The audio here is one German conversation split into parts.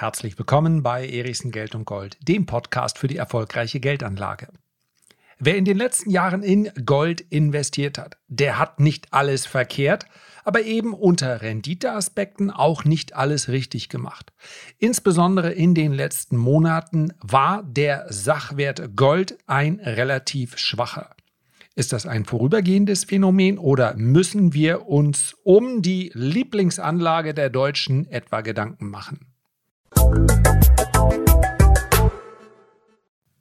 Herzlich willkommen bei Erichsen Geld und Gold, dem Podcast für die erfolgreiche Geldanlage. Wer in den letzten Jahren in Gold investiert hat, der hat nicht alles verkehrt, aber eben unter Renditeaspekten auch nicht alles richtig gemacht. Insbesondere in den letzten Monaten war der Sachwert Gold ein relativ schwacher. Ist das ein vorübergehendes Phänomen oder müssen wir uns um die Lieblingsanlage der Deutschen etwa Gedanken machen?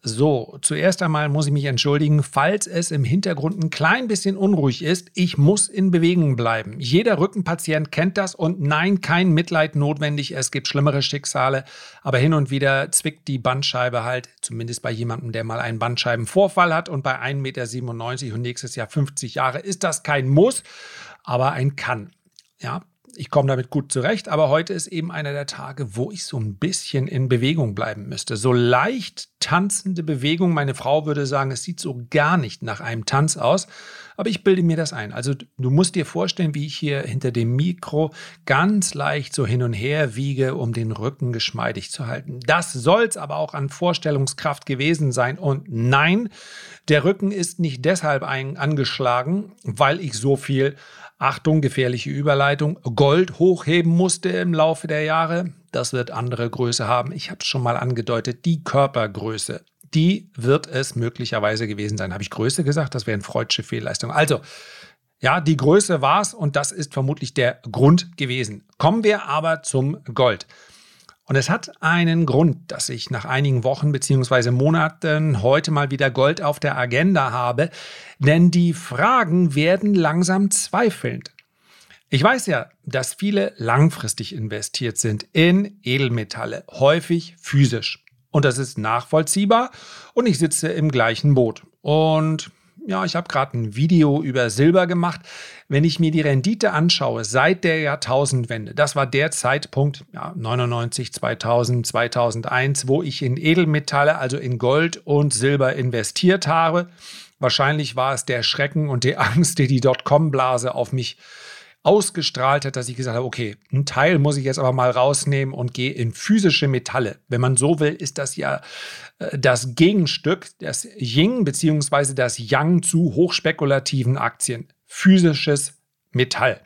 So, zuerst einmal muss ich mich entschuldigen, falls es im Hintergrund ein klein bisschen unruhig ist. Ich muss in Bewegung bleiben. Jeder Rückenpatient kennt das und nein, kein Mitleid notwendig. Es gibt schlimmere Schicksale, aber hin und wieder zwickt die Bandscheibe halt, zumindest bei jemandem, der mal einen Bandscheibenvorfall hat und bei 1,97 Meter und nächstes Jahr 50 Jahre ist das kein Muss, aber ein Kann. Ja, ich komme damit gut zurecht, aber heute ist eben einer der Tage, wo ich so ein bisschen in Bewegung bleiben müsste. So leicht tanzende Bewegung. Meine Frau würde sagen, es sieht so gar nicht nach einem Tanz aus, aber ich bilde mir das ein. Also du musst dir vorstellen, wie ich hier hinter dem Mikro ganz leicht so hin und her wiege, um den Rücken geschmeidig zu halten. Das soll es aber auch an Vorstellungskraft gewesen sein. Und nein, der Rücken ist nicht deshalb angeschlagen, weil ich so viel Achtung, gefährliche Überleitung, Gold hochheben musste im Laufe der Jahre. Das wird andere Größe haben. Ich habe es schon mal angedeutet, die Körpergröße. Die wird es möglicherweise gewesen sein. Habe ich Größe gesagt? Das wäre eine freudsche Fehlleistung. Also, ja, die Größe war es und das ist vermutlich der Grund gewesen. Kommen wir aber zum Gold. Und es hat einen Grund, dass ich nach einigen Wochen bzw. Monaten heute mal wieder Gold auf der Agenda habe, denn die Fragen werden langsam zweifelnd. Ich weiß ja, dass viele langfristig investiert sind in Edelmetalle, häufig physisch. Und das ist nachvollziehbar und ich sitze im gleichen Boot. Und ja, ich habe gerade ein Video über Silber gemacht. Wenn ich mir die Rendite anschaue seit der Jahrtausendwende, das war der Zeitpunkt, ja, 99, 2000, 2001, wo ich in Edelmetalle, also in Gold und Silber investiert habe. Wahrscheinlich war es der Schrecken und die Angst, die die Dotcom-Blase auf mich ausgestrahlt hat, dass ich gesagt habe, okay, ein Teil muss ich jetzt aber mal rausnehmen und gehe in physische Metalle. Wenn man so will, ist das ja äh, das Gegenstück, das Ying bzw. das Yang zu hochspekulativen Aktien. Physisches Metall.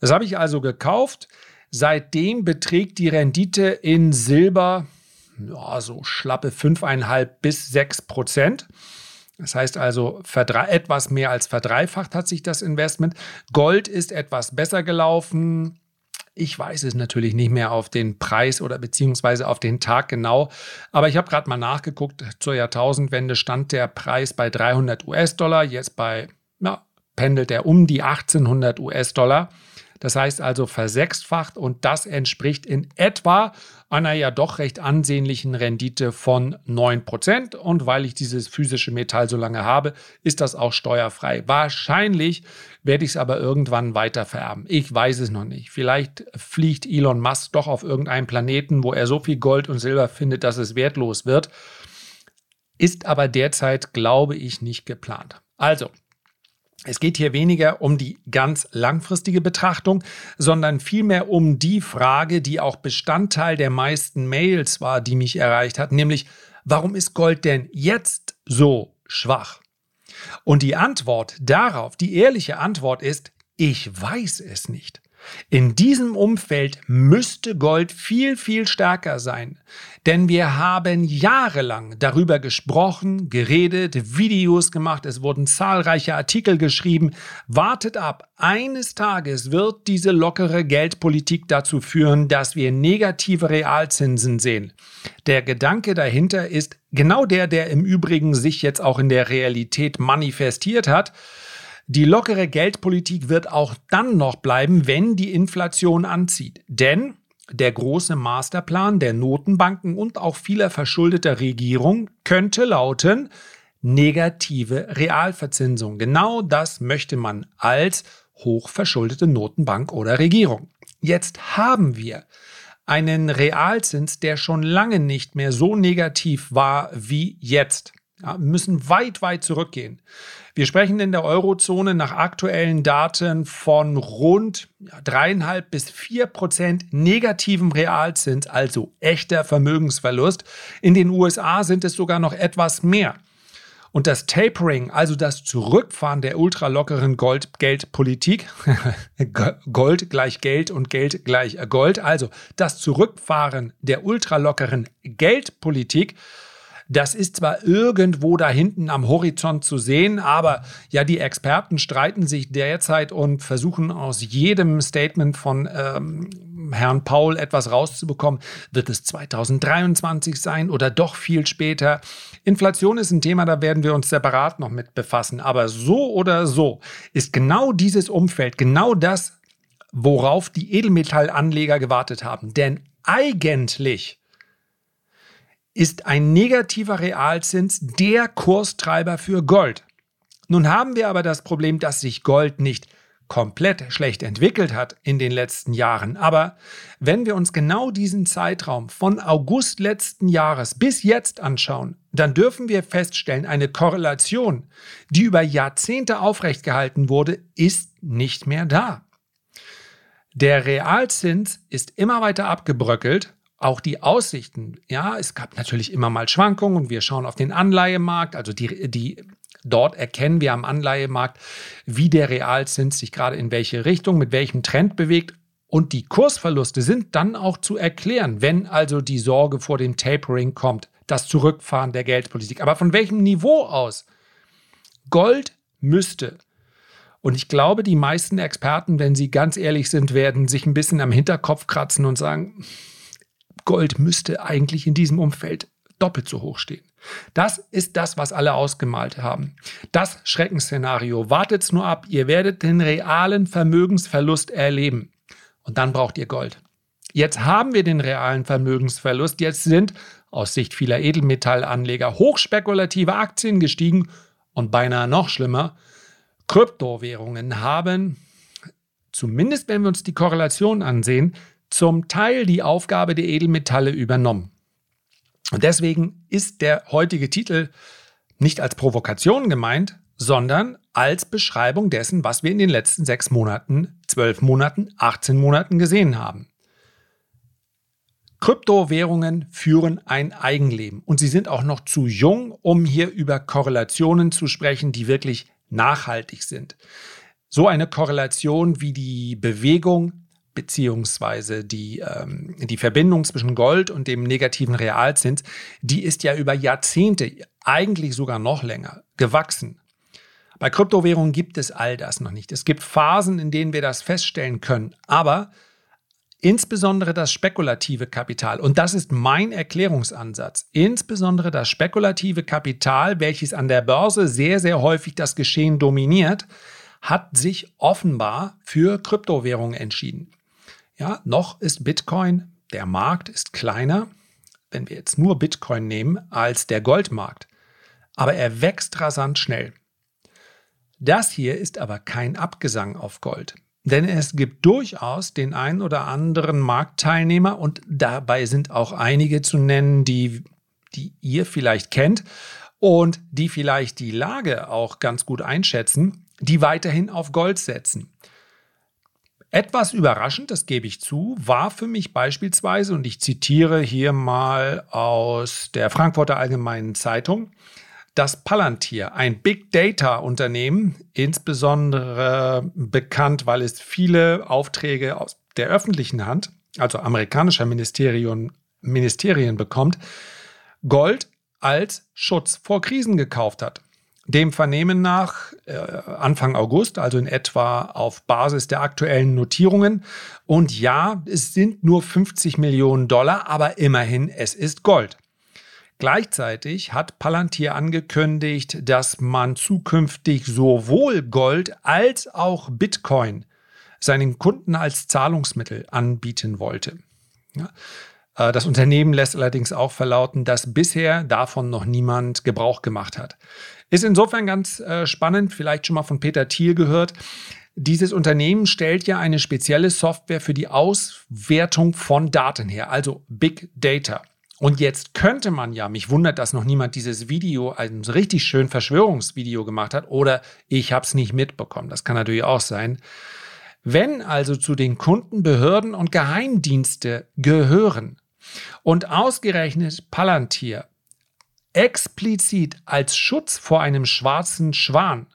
Das habe ich also gekauft. Seitdem beträgt die Rendite in Silber ja, so schlappe 5,5 bis 6 Prozent. Das heißt also, etwas mehr als verdreifacht hat sich das Investment. Gold ist etwas besser gelaufen. Ich weiß es natürlich nicht mehr auf den Preis oder beziehungsweise auf den Tag genau, aber ich habe gerade mal nachgeguckt. Zur Jahrtausendwende stand der Preis bei 300 US-Dollar, jetzt bei, ja, pendelt er um die 1800 US-Dollar. Das heißt also versechsfacht und das entspricht in etwa einer ja doch recht ansehnlichen Rendite von 9%. Und weil ich dieses physische Metall so lange habe, ist das auch steuerfrei. Wahrscheinlich werde ich es aber irgendwann weiter vererben. Ich weiß es noch nicht. Vielleicht fliegt Elon Musk doch auf irgendeinen Planeten, wo er so viel Gold und Silber findet, dass es wertlos wird. Ist aber derzeit, glaube ich, nicht geplant. Also, es geht hier weniger um die ganz langfristige Betrachtung, sondern vielmehr um die Frage, die auch Bestandteil der meisten Mails war, die mich erreicht hat, nämlich warum ist Gold denn jetzt so schwach? Und die Antwort darauf, die ehrliche Antwort ist, ich weiß es nicht. In diesem Umfeld müsste Gold viel, viel stärker sein. Denn wir haben jahrelang darüber gesprochen, geredet, Videos gemacht, es wurden zahlreiche Artikel geschrieben. Wartet ab, eines Tages wird diese lockere Geldpolitik dazu führen, dass wir negative Realzinsen sehen. Der Gedanke dahinter ist genau der, der im Übrigen sich jetzt auch in der Realität manifestiert hat. Die lockere Geldpolitik wird auch dann noch bleiben, wenn die Inflation anzieht. Denn der große Masterplan der Notenbanken und auch vieler verschuldeter Regierungen könnte lauten negative Realverzinsung. Genau das möchte man als hochverschuldete Notenbank oder Regierung. Jetzt haben wir einen Realzins, der schon lange nicht mehr so negativ war wie jetzt. Ja, müssen weit, weit zurückgehen. Wir sprechen in der Eurozone nach aktuellen Daten von rund dreieinhalb bis vier Prozent negativem Realzins, also echter Vermögensverlust. In den USA sind es sogar noch etwas mehr. Und das Tapering, also das Zurückfahren der ultralockeren Gold-Geld-Politik, Gold gleich Geld und Geld gleich Gold, also das Zurückfahren der ultralockeren Geldpolitik, das ist zwar irgendwo da hinten am Horizont zu sehen, aber ja, die Experten streiten sich derzeit und versuchen aus jedem Statement von ähm, Herrn Paul etwas rauszubekommen. Wird es 2023 sein oder doch viel später? Inflation ist ein Thema, da werden wir uns separat noch mit befassen. Aber so oder so ist genau dieses Umfeld, genau das, worauf die Edelmetallanleger gewartet haben. Denn eigentlich ist ein negativer Realzins der Kurstreiber für Gold. Nun haben wir aber das Problem, dass sich Gold nicht komplett schlecht entwickelt hat in den letzten Jahren. Aber wenn wir uns genau diesen Zeitraum von August letzten Jahres bis jetzt anschauen, dann dürfen wir feststellen, eine Korrelation, die über Jahrzehnte aufrechtgehalten wurde, ist nicht mehr da. Der Realzins ist immer weiter abgebröckelt. Auch die Aussichten, ja, es gab natürlich immer mal Schwankungen und wir schauen auf den Anleihemarkt, also die, die Dort erkennen wir am Anleihemarkt, wie der Realzins sich gerade in welche Richtung, mit welchem Trend bewegt. Und die Kursverluste sind dann auch zu erklären, wenn also die Sorge vor dem Tapering kommt, das Zurückfahren der Geldpolitik. Aber von welchem Niveau aus? Gold müsste. Und ich glaube, die meisten Experten, wenn sie ganz ehrlich sind, werden sich ein bisschen am Hinterkopf kratzen und sagen, Gold müsste eigentlich in diesem Umfeld doppelt so hoch stehen. Das ist das, was alle ausgemalt haben. Das Schreckensszenario. Wartet's nur ab. Ihr werdet den realen Vermögensverlust erleben. Und dann braucht ihr Gold. Jetzt haben wir den realen Vermögensverlust. Jetzt sind aus Sicht vieler Edelmetallanleger hochspekulative Aktien gestiegen und beinahe noch schlimmer. Kryptowährungen haben, zumindest wenn wir uns die Korrelation ansehen, zum Teil die Aufgabe der Edelmetalle übernommen. Und deswegen ist der heutige Titel nicht als Provokation gemeint, sondern als Beschreibung dessen, was wir in den letzten sechs Monaten, zwölf Monaten, 18 Monaten gesehen haben. Kryptowährungen führen ein Eigenleben und sie sind auch noch zu jung, um hier über Korrelationen zu sprechen, die wirklich nachhaltig sind. So eine Korrelation wie die Bewegung beziehungsweise die, ähm, die Verbindung zwischen Gold und dem negativen Realzins, die ist ja über Jahrzehnte, eigentlich sogar noch länger, gewachsen. Bei Kryptowährungen gibt es all das noch nicht. Es gibt Phasen, in denen wir das feststellen können, aber insbesondere das spekulative Kapital, und das ist mein Erklärungsansatz, insbesondere das spekulative Kapital, welches an der Börse sehr, sehr häufig das Geschehen dominiert, hat sich offenbar für Kryptowährungen entschieden. Ja, noch ist Bitcoin, der Markt ist kleiner, wenn wir jetzt nur Bitcoin nehmen, als der Goldmarkt. Aber er wächst rasant schnell. Das hier ist aber kein Abgesang auf Gold. Denn es gibt durchaus den einen oder anderen Marktteilnehmer und dabei sind auch einige zu nennen, die, die ihr vielleicht kennt und die vielleicht die Lage auch ganz gut einschätzen, die weiterhin auf Gold setzen. Etwas überraschend, das gebe ich zu, war für mich beispielsweise, und ich zitiere hier mal aus der Frankfurter Allgemeinen Zeitung, dass Palantir, ein Big Data Unternehmen, insbesondere bekannt, weil es viele Aufträge aus der öffentlichen Hand, also amerikanischer Ministerien, Ministerien bekommt, Gold als Schutz vor Krisen gekauft hat. Dem Vernehmen nach äh, Anfang August, also in etwa auf Basis der aktuellen Notierungen. Und ja, es sind nur 50 Millionen Dollar, aber immerhin, es ist Gold. Gleichzeitig hat Palantir angekündigt, dass man zukünftig sowohl Gold als auch Bitcoin seinen Kunden als Zahlungsmittel anbieten wollte. Ja. Äh, das Unternehmen lässt allerdings auch verlauten, dass bisher davon noch niemand Gebrauch gemacht hat. Ist insofern ganz äh, spannend, vielleicht schon mal von Peter Thiel gehört. Dieses Unternehmen stellt ja eine spezielle Software für die Auswertung von Daten her, also Big Data. Und jetzt könnte man ja, mich wundert, dass noch niemand dieses Video, ein richtig schön Verschwörungsvideo gemacht hat, oder ich habe es nicht mitbekommen. Das kann natürlich auch sein. Wenn also zu den Kunden Behörden und Geheimdienste gehören und ausgerechnet Palantir explizit als Schutz vor einem schwarzen Schwan,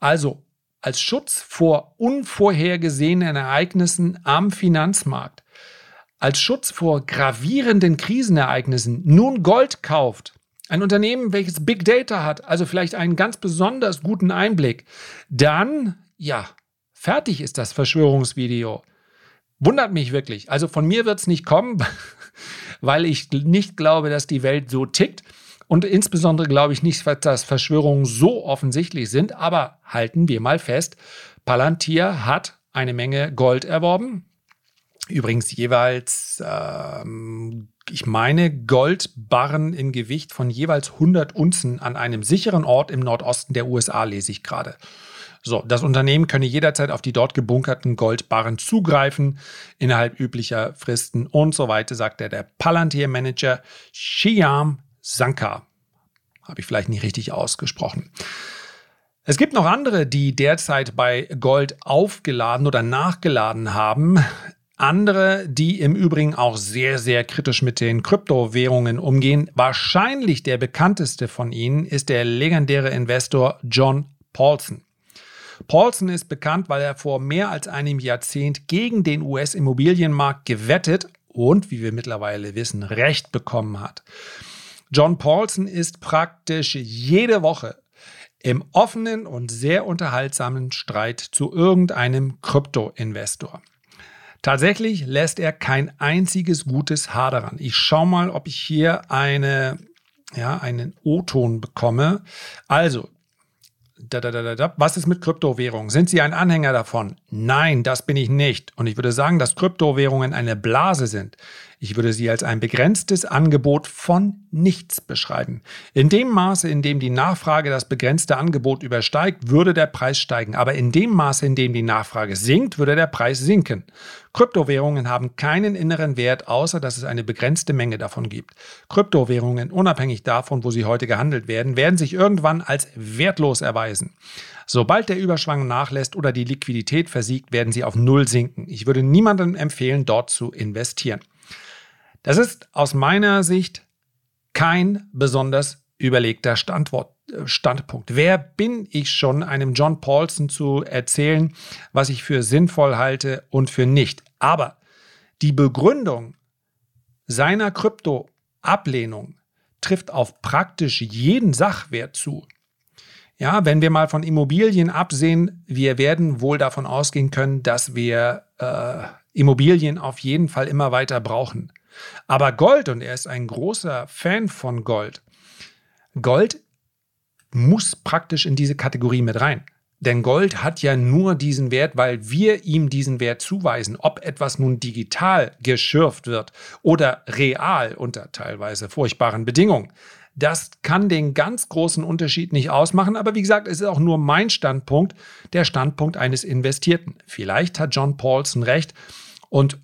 also als Schutz vor unvorhergesehenen Ereignissen am Finanzmarkt, als Schutz vor gravierenden Krisenereignissen nun Gold kauft, ein Unternehmen, welches Big Data hat, also vielleicht einen ganz besonders guten Einblick, dann, ja, fertig ist das Verschwörungsvideo. Wundert mich wirklich. Also von mir wird es nicht kommen, weil ich nicht glaube, dass die Welt so tickt. Und insbesondere glaube ich nicht, dass Verschwörungen so offensichtlich sind. Aber halten wir mal fest, Palantir hat eine Menge Gold erworben. Übrigens jeweils, ähm, ich meine, Goldbarren im Gewicht von jeweils 100 Unzen an einem sicheren Ort im Nordosten der USA, lese ich gerade. So, das Unternehmen könne jederzeit auf die dort gebunkerten Goldbarren zugreifen, innerhalb üblicher Fristen und so weiter, sagt der, der Palantir-Manager Shyam Sankar. Habe ich vielleicht nicht richtig ausgesprochen. Es gibt noch andere, die derzeit bei Gold aufgeladen oder nachgeladen haben. Andere, die im Übrigen auch sehr, sehr kritisch mit den Kryptowährungen umgehen. Wahrscheinlich der bekannteste von ihnen ist der legendäre Investor John Paulson. Paulson ist bekannt, weil er vor mehr als einem Jahrzehnt gegen den US-Immobilienmarkt gewettet und, wie wir mittlerweile wissen, Recht bekommen hat. John Paulson ist praktisch jede Woche im offenen und sehr unterhaltsamen Streit zu irgendeinem Krypto-Investor. Tatsächlich lässt er kein einziges gutes Haar daran. Ich schaue mal, ob ich hier eine, ja, einen O-Ton bekomme. Also, da, da, da, da. Was ist mit Kryptowährungen? Sind Sie ein Anhänger davon? Nein, das bin ich nicht. Und ich würde sagen, dass Kryptowährungen eine Blase sind. Ich würde sie als ein begrenztes Angebot von nichts beschreiben. In dem Maße, in dem die Nachfrage das begrenzte Angebot übersteigt, würde der Preis steigen. Aber in dem Maße, in dem die Nachfrage sinkt, würde der Preis sinken. Kryptowährungen haben keinen inneren Wert, außer dass es eine begrenzte Menge davon gibt. Kryptowährungen, unabhängig davon, wo sie heute gehandelt werden, werden sich irgendwann als wertlos erweisen. Sobald der Überschwang nachlässt oder die Liquidität versiegt, werden sie auf Null sinken. Ich würde niemandem empfehlen, dort zu investieren. Das ist aus meiner Sicht kein besonders überlegter Standort, äh, Standpunkt. Wer bin ich schon, einem John Paulson zu erzählen, was ich für sinnvoll halte und für nicht? Aber die Begründung seiner Krypto-Ablehnung trifft auf praktisch jeden Sachwert zu. Ja, wenn wir mal von Immobilien absehen, wir werden wohl davon ausgehen können, dass wir äh, Immobilien auf jeden Fall immer weiter brauchen. Aber Gold, und er ist ein großer Fan von Gold, Gold muss praktisch in diese Kategorie mit rein. Denn Gold hat ja nur diesen Wert, weil wir ihm diesen Wert zuweisen. Ob etwas nun digital geschürft wird oder real unter teilweise furchtbaren Bedingungen. Das kann den ganz großen Unterschied nicht ausmachen, aber wie gesagt, es ist auch nur mein Standpunkt, der Standpunkt eines Investierten. Vielleicht hat John Paulson recht und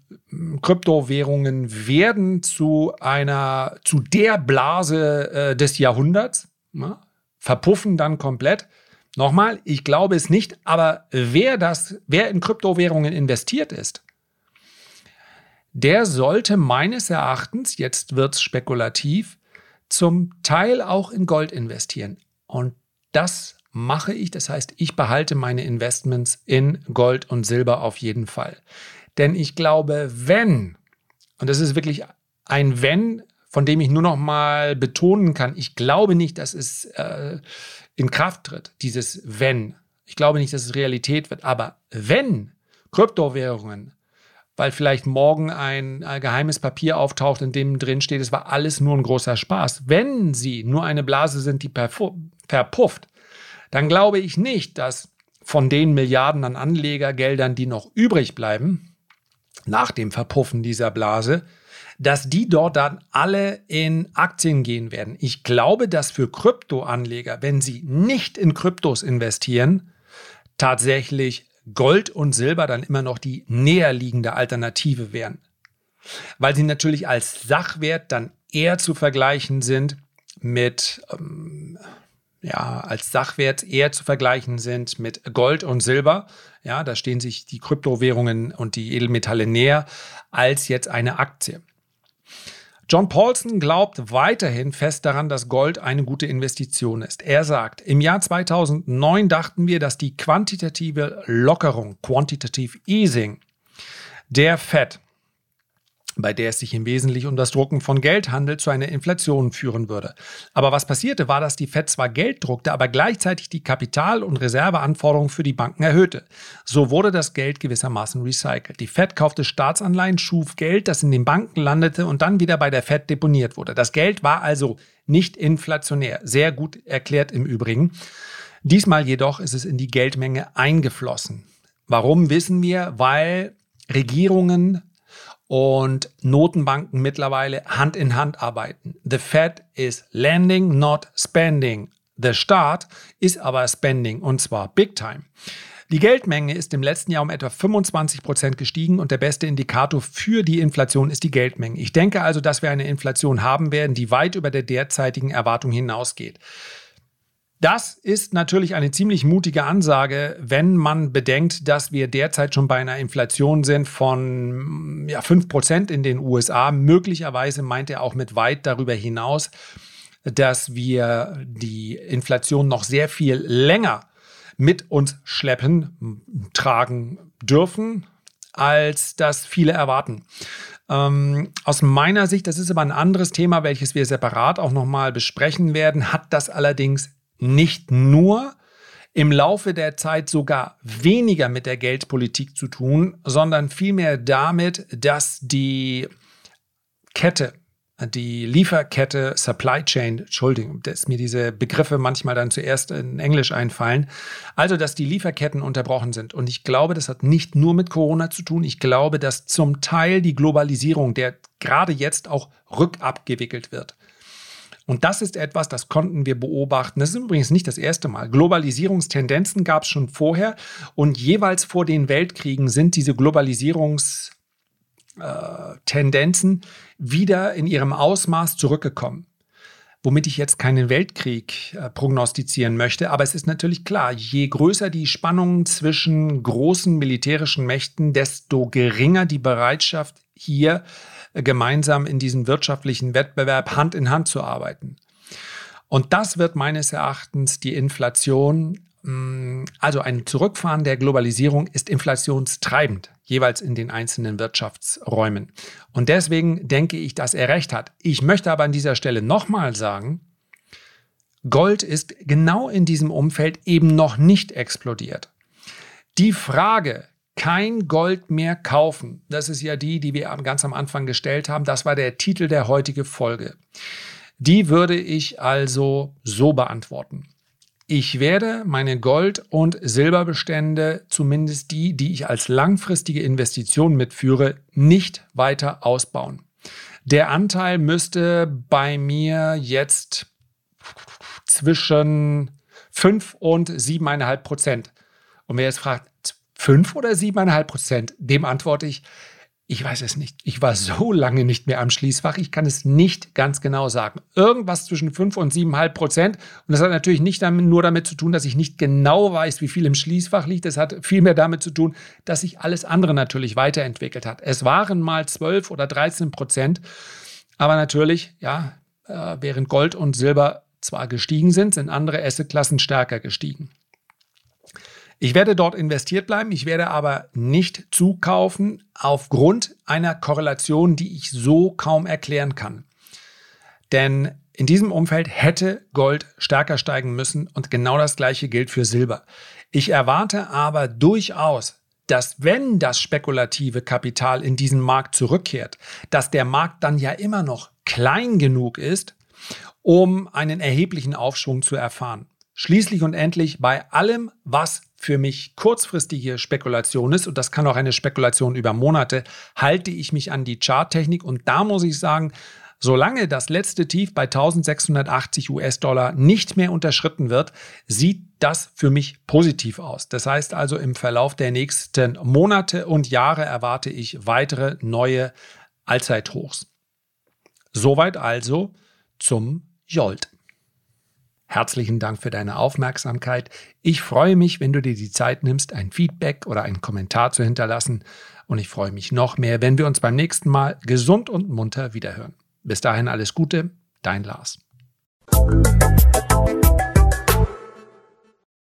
Kryptowährungen werden zu einer, zu der Blase äh, des Jahrhunderts, ne? verpuffen dann komplett. Nochmal, ich glaube es nicht, aber wer das, wer in Kryptowährungen investiert ist, der sollte meines Erachtens, jetzt wird es spekulativ, zum Teil auch in Gold investieren. Und das mache ich. Das heißt, ich behalte meine Investments in Gold und Silber auf jeden Fall. Denn ich glaube, wenn, und das ist wirklich ein Wenn, von dem ich nur noch mal betonen kann, ich glaube nicht, dass es äh, in Kraft tritt, dieses Wenn. Ich glaube nicht, dass es Realität wird. Aber wenn Kryptowährungen, weil vielleicht morgen ein, ein geheimes Papier auftaucht, in dem drin steht, es war alles nur ein großer Spaß, wenn sie nur eine Blase sind, die verpufft, dann glaube ich nicht, dass von den Milliarden an Anlegergeldern, die noch übrig bleiben, nach dem Verpuffen dieser Blase, dass die dort dann alle in Aktien gehen werden. Ich glaube, dass für Kryptoanleger, wenn sie nicht in Kryptos investieren, tatsächlich Gold und Silber dann immer noch die näherliegende Alternative wären. weil sie natürlich als Sachwert dann eher zu vergleichen sind mit, ähm, ja, als Sachwert eher zu vergleichen sind mit Gold und Silber. Ja, da stehen sich die Kryptowährungen und die Edelmetalle näher als jetzt eine Aktie. John Paulson glaubt weiterhin fest daran, dass Gold eine gute Investition ist. Er sagt, im Jahr 2009 dachten wir, dass die quantitative Lockerung, Quantitative Easing der Fed bei der es sich im Wesentlichen um das Drucken von Geld handelt, zu einer Inflation führen würde. Aber was passierte, war, dass die Fed zwar Geld druckte, aber gleichzeitig die Kapital- und Reserveanforderungen für die Banken erhöhte. So wurde das Geld gewissermaßen recycelt. Die Fed kaufte Staatsanleihen, schuf Geld, das in den Banken landete und dann wieder bei der Fed deponiert wurde. Das Geld war also nicht inflationär. Sehr gut erklärt im Übrigen. Diesmal jedoch ist es in die Geldmenge eingeflossen. Warum wissen wir? Weil Regierungen und Notenbanken mittlerweile Hand in Hand arbeiten. The Fed is lending, not spending. The Staat ist aber spending und zwar big time. Die Geldmenge ist im letzten Jahr um etwa 25 Prozent gestiegen und der beste Indikator für die Inflation ist die Geldmenge. Ich denke also, dass wir eine Inflation haben werden, die weit über der derzeitigen Erwartung hinausgeht. Das ist natürlich eine ziemlich mutige Ansage, wenn man bedenkt, dass wir derzeit schon bei einer Inflation sind von ja, 5% in den USA. Möglicherweise meint er auch mit weit darüber hinaus, dass wir die Inflation noch sehr viel länger mit uns schleppen, tragen dürfen, als das viele erwarten. Ähm, aus meiner Sicht, das ist aber ein anderes Thema, welches wir separat auch nochmal besprechen werden, hat das allerdings nicht nur im Laufe der Zeit sogar weniger mit der Geldpolitik zu tun, sondern vielmehr damit, dass die Kette, die Lieferkette, Supply Chain, Entschuldigung, dass mir diese Begriffe manchmal dann zuerst in Englisch einfallen, also dass die Lieferketten unterbrochen sind. Und ich glaube, das hat nicht nur mit Corona zu tun. Ich glaube, dass zum Teil die Globalisierung, der gerade jetzt auch rückabgewickelt wird, und das ist etwas, das konnten wir beobachten. Das ist übrigens nicht das erste Mal. Globalisierungstendenzen gab es schon vorher und jeweils vor den Weltkriegen sind diese Globalisierungstendenzen wieder in ihrem Ausmaß zurückgekommen womit ich jetzt keinen Weltkrieg äh, prognostizieren möchte. Aber es ist natürlich klar, je größer die Spannungen zwischen großen militärischen Mächten, desto geringer die Bereitschaft hier gemeinsam in diesem wirtschaftlichen Wettbewerb Hand in Hand zu arbeiten. Und das wird meines Erachtens die Inflation, mm, also ein Zurückfahren der Globalisierung ist inflationstreibend, jeweils in den einzelnen Wirtschaftsräumen. Und deswegen denke ich, dass er recht hat. Ich möchte aber an dieser Stelle nochmal sagen, Gold ist genau in diesem Umfeld eben noch nicht explodiert. Die Frage, kein Gold mehr kaufen. Das ist ja die, die wir ganz am Anfang gestellt haben. Das war der Titel der heutigen Folge. Die würde ich also so beantworten. Ich werde meine Gold- und Silberbestände, zumindest die, die ich als langfristige Investition mitführe, nicht weiter ausbauen. Der Anteil müsste bei mir jetzt zwischen 5 und 7,5 Prozent. Und wer jetzt fragt, fünf oder siebeneinhalb Prozent? Dem antworte ich, ich weiß es nicht. Ich war so lange nicht mehr am Schließfach. Ich kann es nicht ganz genau sagen. Irgendwas zwischen fünf und siebeneinhalb Prozent. Und das hat natürlich nicht damit, nur damit zu tun, dass ich nicht genau weiß, wie viel im Schließfach liegt. Es hat vielmehr damit zu tun, dass sich alles andere natürlich weiterentwickelt hat. Es waren mal zwölf oder dreizehn Prozent. Aber natürlich, ja, äh, während Gold und Silber zwar gestiegen sind, sind andere Assetklassen stärker gestiegen. Ich werde dort investiert bleiben, ich werde aber nicht zukaufen aufgrund einer Korrelation, die ich so kaum erklären kann. Denn in diesem Umfeld hätte Gold stärker steigen müssen und genau das gleiche gilt für Silber. Ich erwarte aber durchaus, dass wenn das spekulative Kapital in diesen Markt zurückkehrt, dass der Markt dann ja immer noch klein genug ist, um einen erheblichen Aufschwung zu erfahren. Schließlich und endlich bei allem, was für mich kurzfristige Spekulation ist, und das kann auch eine Spekulation über Monate, halte ich mich an die Charttechnik. Und da muss ich sagen, solange das letzte Tief bei 1680 US-Dollar nicht mehr unterschritten wird, sieht das für mich positiv aus. Das heißt also, im Verlauf der nächsten Monate und Jahre erwarte ich weitere neue Allzeithochs. Soweit also zum Jolt. Herzlichen Dank für deine Aufmerksamkeit. Ich freue mich, wenn du dir die Zeit nimmst, ein Feedback oder einen Kommentar zu hinterlassen. Und ich freue mich noch mehr, wenn wir uns beim nächsten Mal gesund und munter wiederhören. Bis dahin alles Gute, dein Lars.